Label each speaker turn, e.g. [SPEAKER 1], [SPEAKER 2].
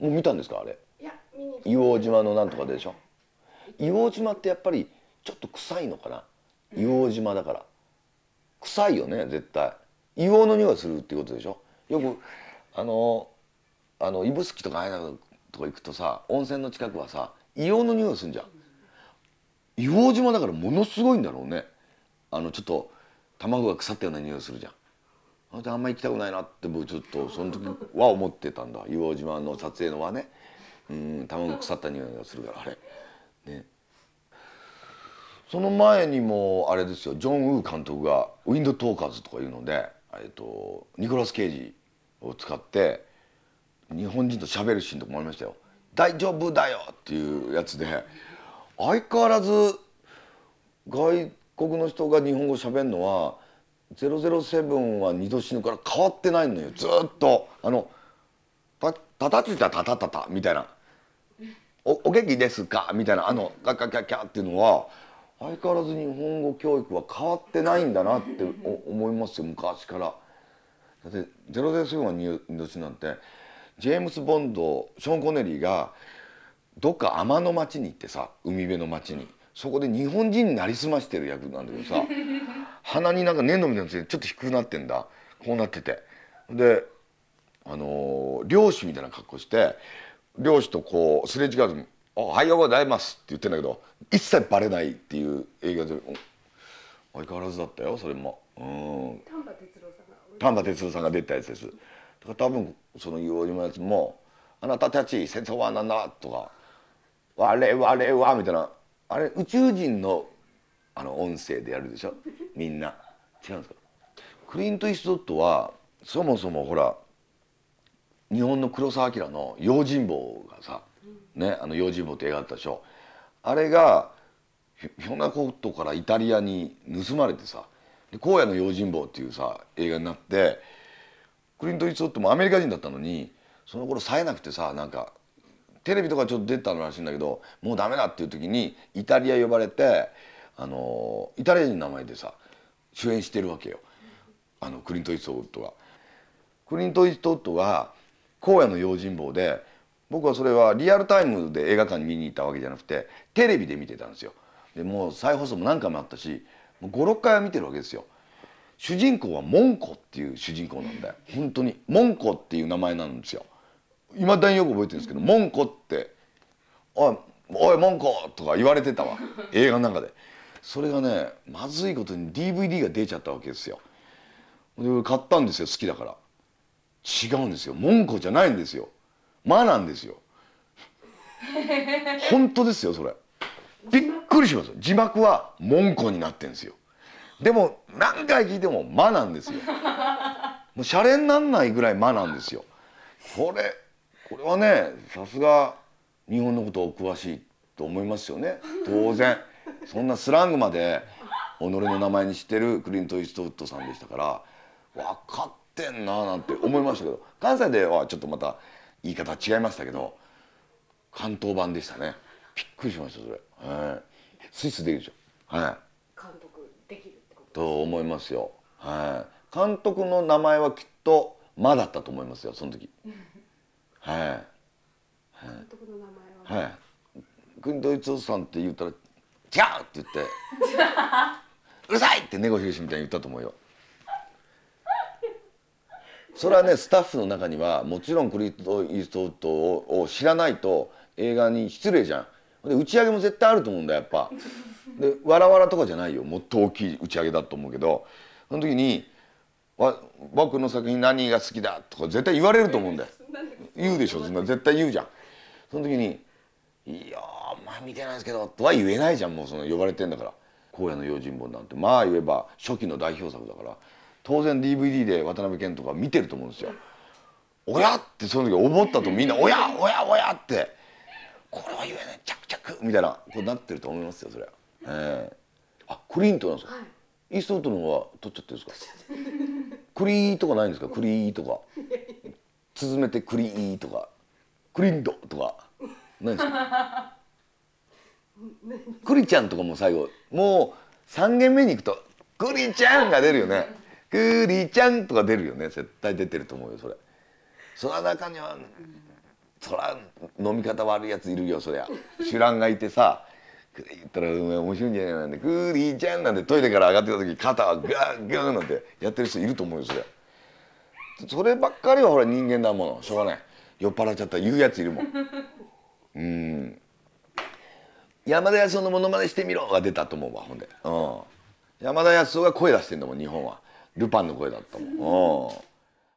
[SPEAKER 1] もう見たんですかあれ？
[SPEAKER 2] いや見に
[SPEAKER 1] 硫黄島のなんとかでしょ？硫黄島ってやっぱりちょっと臭いのかな？硫黄島だから。臭いよね絶対。硫黄の匂いがするっていうことでしょ？よくあのあの指宿とかああいうのとか行くとさ温泉の近くはさ硫黄の匂いがするんじゃん。硫黄島だからものすごいんだろうね。あのちょっと卵が腐ったような匂いするじゃんあんまり行きたくないなって僕ちょっとその時は思ってたんだ。硫黄島の撮影のはね。うん卵腐った匂いがするからあれ。ね。その前にもあれですよ。ジョン・ウー監督が「ウィンドトーカーズ」とかいうので、えっと、ニコラス・ケイジを使って日本人と喋るシーンとかもありましたよ「大丈夫だよ!」っていうやつで相変わらず外国の人が日本語喋るのは007は二度死ぬから変わってないのよ。ずっと。あの「たたたついたたたたた」みたいな「おお元気ですか?」みたいな。あの「ガッガッガッガッ」っていうのは相変わらず日本語教育は変わってないんだなって思いますよ。昔から。だって007は二度死ぬなんて。ジェームス・ボンドショーン・コネリーがどっか天の町に行ってさ海辺の町に。そこで日本人になりすましてる役なんだけどさ 鼻になんか粘土みたいなのついてちょっと低くなってんだ。こうなってて。であのー漁師みたいな格好して漁師とこうすれ違う時に「おはようございます」って言ってんだけど一切バレないっていう映画でお相変わらずだったよそれも。うん。
[SPEAKER 2] 丹波哲郎さんが
[SPEAKER 1] 丹波哲郎さんが出たやつです。だから多分その硫黄島のやつも「あなたたち戦争は何だ?」とか「我々は」みたいなあれ宇宙人のあの音声でやるでしょ？みんな。違うんですか？クリント・イーストウッドはそもそもほら日本の黒澤明の「用心棒」がさねあの「用心棒」って映画あったでしょ？あれがひひょんなことからイタリアに盗まれてさで荒野の用心棒っていうさ映画になってクリント・イーストウッドもアメリカ人だったのにその頃冴えなくてさなんかテレビとかちょっと出たのらしいんだけどもうダメだっていう時にイタリア呼ばれてあのイタリア人の名前でさ主演してるわけよあのクリント・イーストウッドが。クリント・イーストウッドが荒野の用心棒で僕はそれはリアルタイムで映画館に見に行ったわけじゃなくてテレビで見てたんですよ。でもう再放送も何回もあったし56回は見てるわけですよ。主人公はモンコっていう主人公なんだよ本当にモンコっていう名前なんですよいまだによく覚えてるんですけどモンコって「おいおいモンコ!」とか言われてたわ。映画の中で。それがねまずいことに DVD が出ちゃったわけですよ。で俺買ったんですよ好きだから。違うんですよ。モンコじゃないんですよ。マなんですよ。本当ですよそれ。びっくりします。字幕はモンコになってんですよ。でも何回聞いても「間」なんですよ。もうシャレになんないぐらい「間」なんですよ。これこれはねさすが日本のことお詳しいと思いますよね当然そんなスラングまで己の名前にしてるクリント・イーストウッドさんでしたから分かってんななんて思いましたけど関西ではちょっとまた言い方違いましたけど関東版でしたねびっくりしましたそれ、はい、スイスできるでしょはい
[SPEAKER 2] 監督できるってこと
[SPEAKER 1] と思いますよ。はい。監督の名前はきっとマだったと思いますよ。その時。はい。
[SPEAKER 2] 監督の名前は、
[SPEAKER 1] はい。クリント・イーストウッドさんって言ったら「違う!」って言って「うるさい!」ってネゴヒロシみたいに言ったと思うよ。それはねスタッフの中にはもちろんクリント・イーストウッドを知らないと映画に失礼じゃん。で打ち上げも絶対あると思うんだやっぱ。で「わらわら」とかじゃないよもっと大きい打ち上げだと思うけどその時に「わ僕の作品何が好きだ」とか絶対言われると思うんだよ。言うでしょそんな絶対言うじゃん。その時に「いやーお前見てないですけど」とは言えないじゃんもうその呼ばれてんだから「荒野の用心棒」なんて。まあ言えば初期の代表作だから。当然 DVD で渡辺謙とか見てると思うんですよ。おや？ってその時思ったとみんな「おや？おや？おや」って「これは言えない。着々」みたいなこうなってると思いますよそれは。ええあクリントなんですか、イーストウッドの方は取っちゃってるんですか？クリーとかないんですか？クリーとか続めてクリーとかクリンドとかないですか クリちゃんとかも最後もう3軒目に行くと「クリちゃん」が出るよね「クリちゃん」とか出るよね。絶対出てると思うよそれその中にはそら飲み方悪いやついるよそりゃ。主覧がいてさ言ったら「お前面白いんじゃないなんてクーリーちゃん」なんてトイレから上がってた時肩はガンガンなんてやってる人いると思うよそりゃそればっかりはほら人間だもの。しょうがない。酔っ払っちゃったら言うやついるもん。うん。山田康夫のモノマネしてみろが出たと思うわほんで、うん、山田康夫が声出してんだもん日本は。ルパンの声だったもん、うん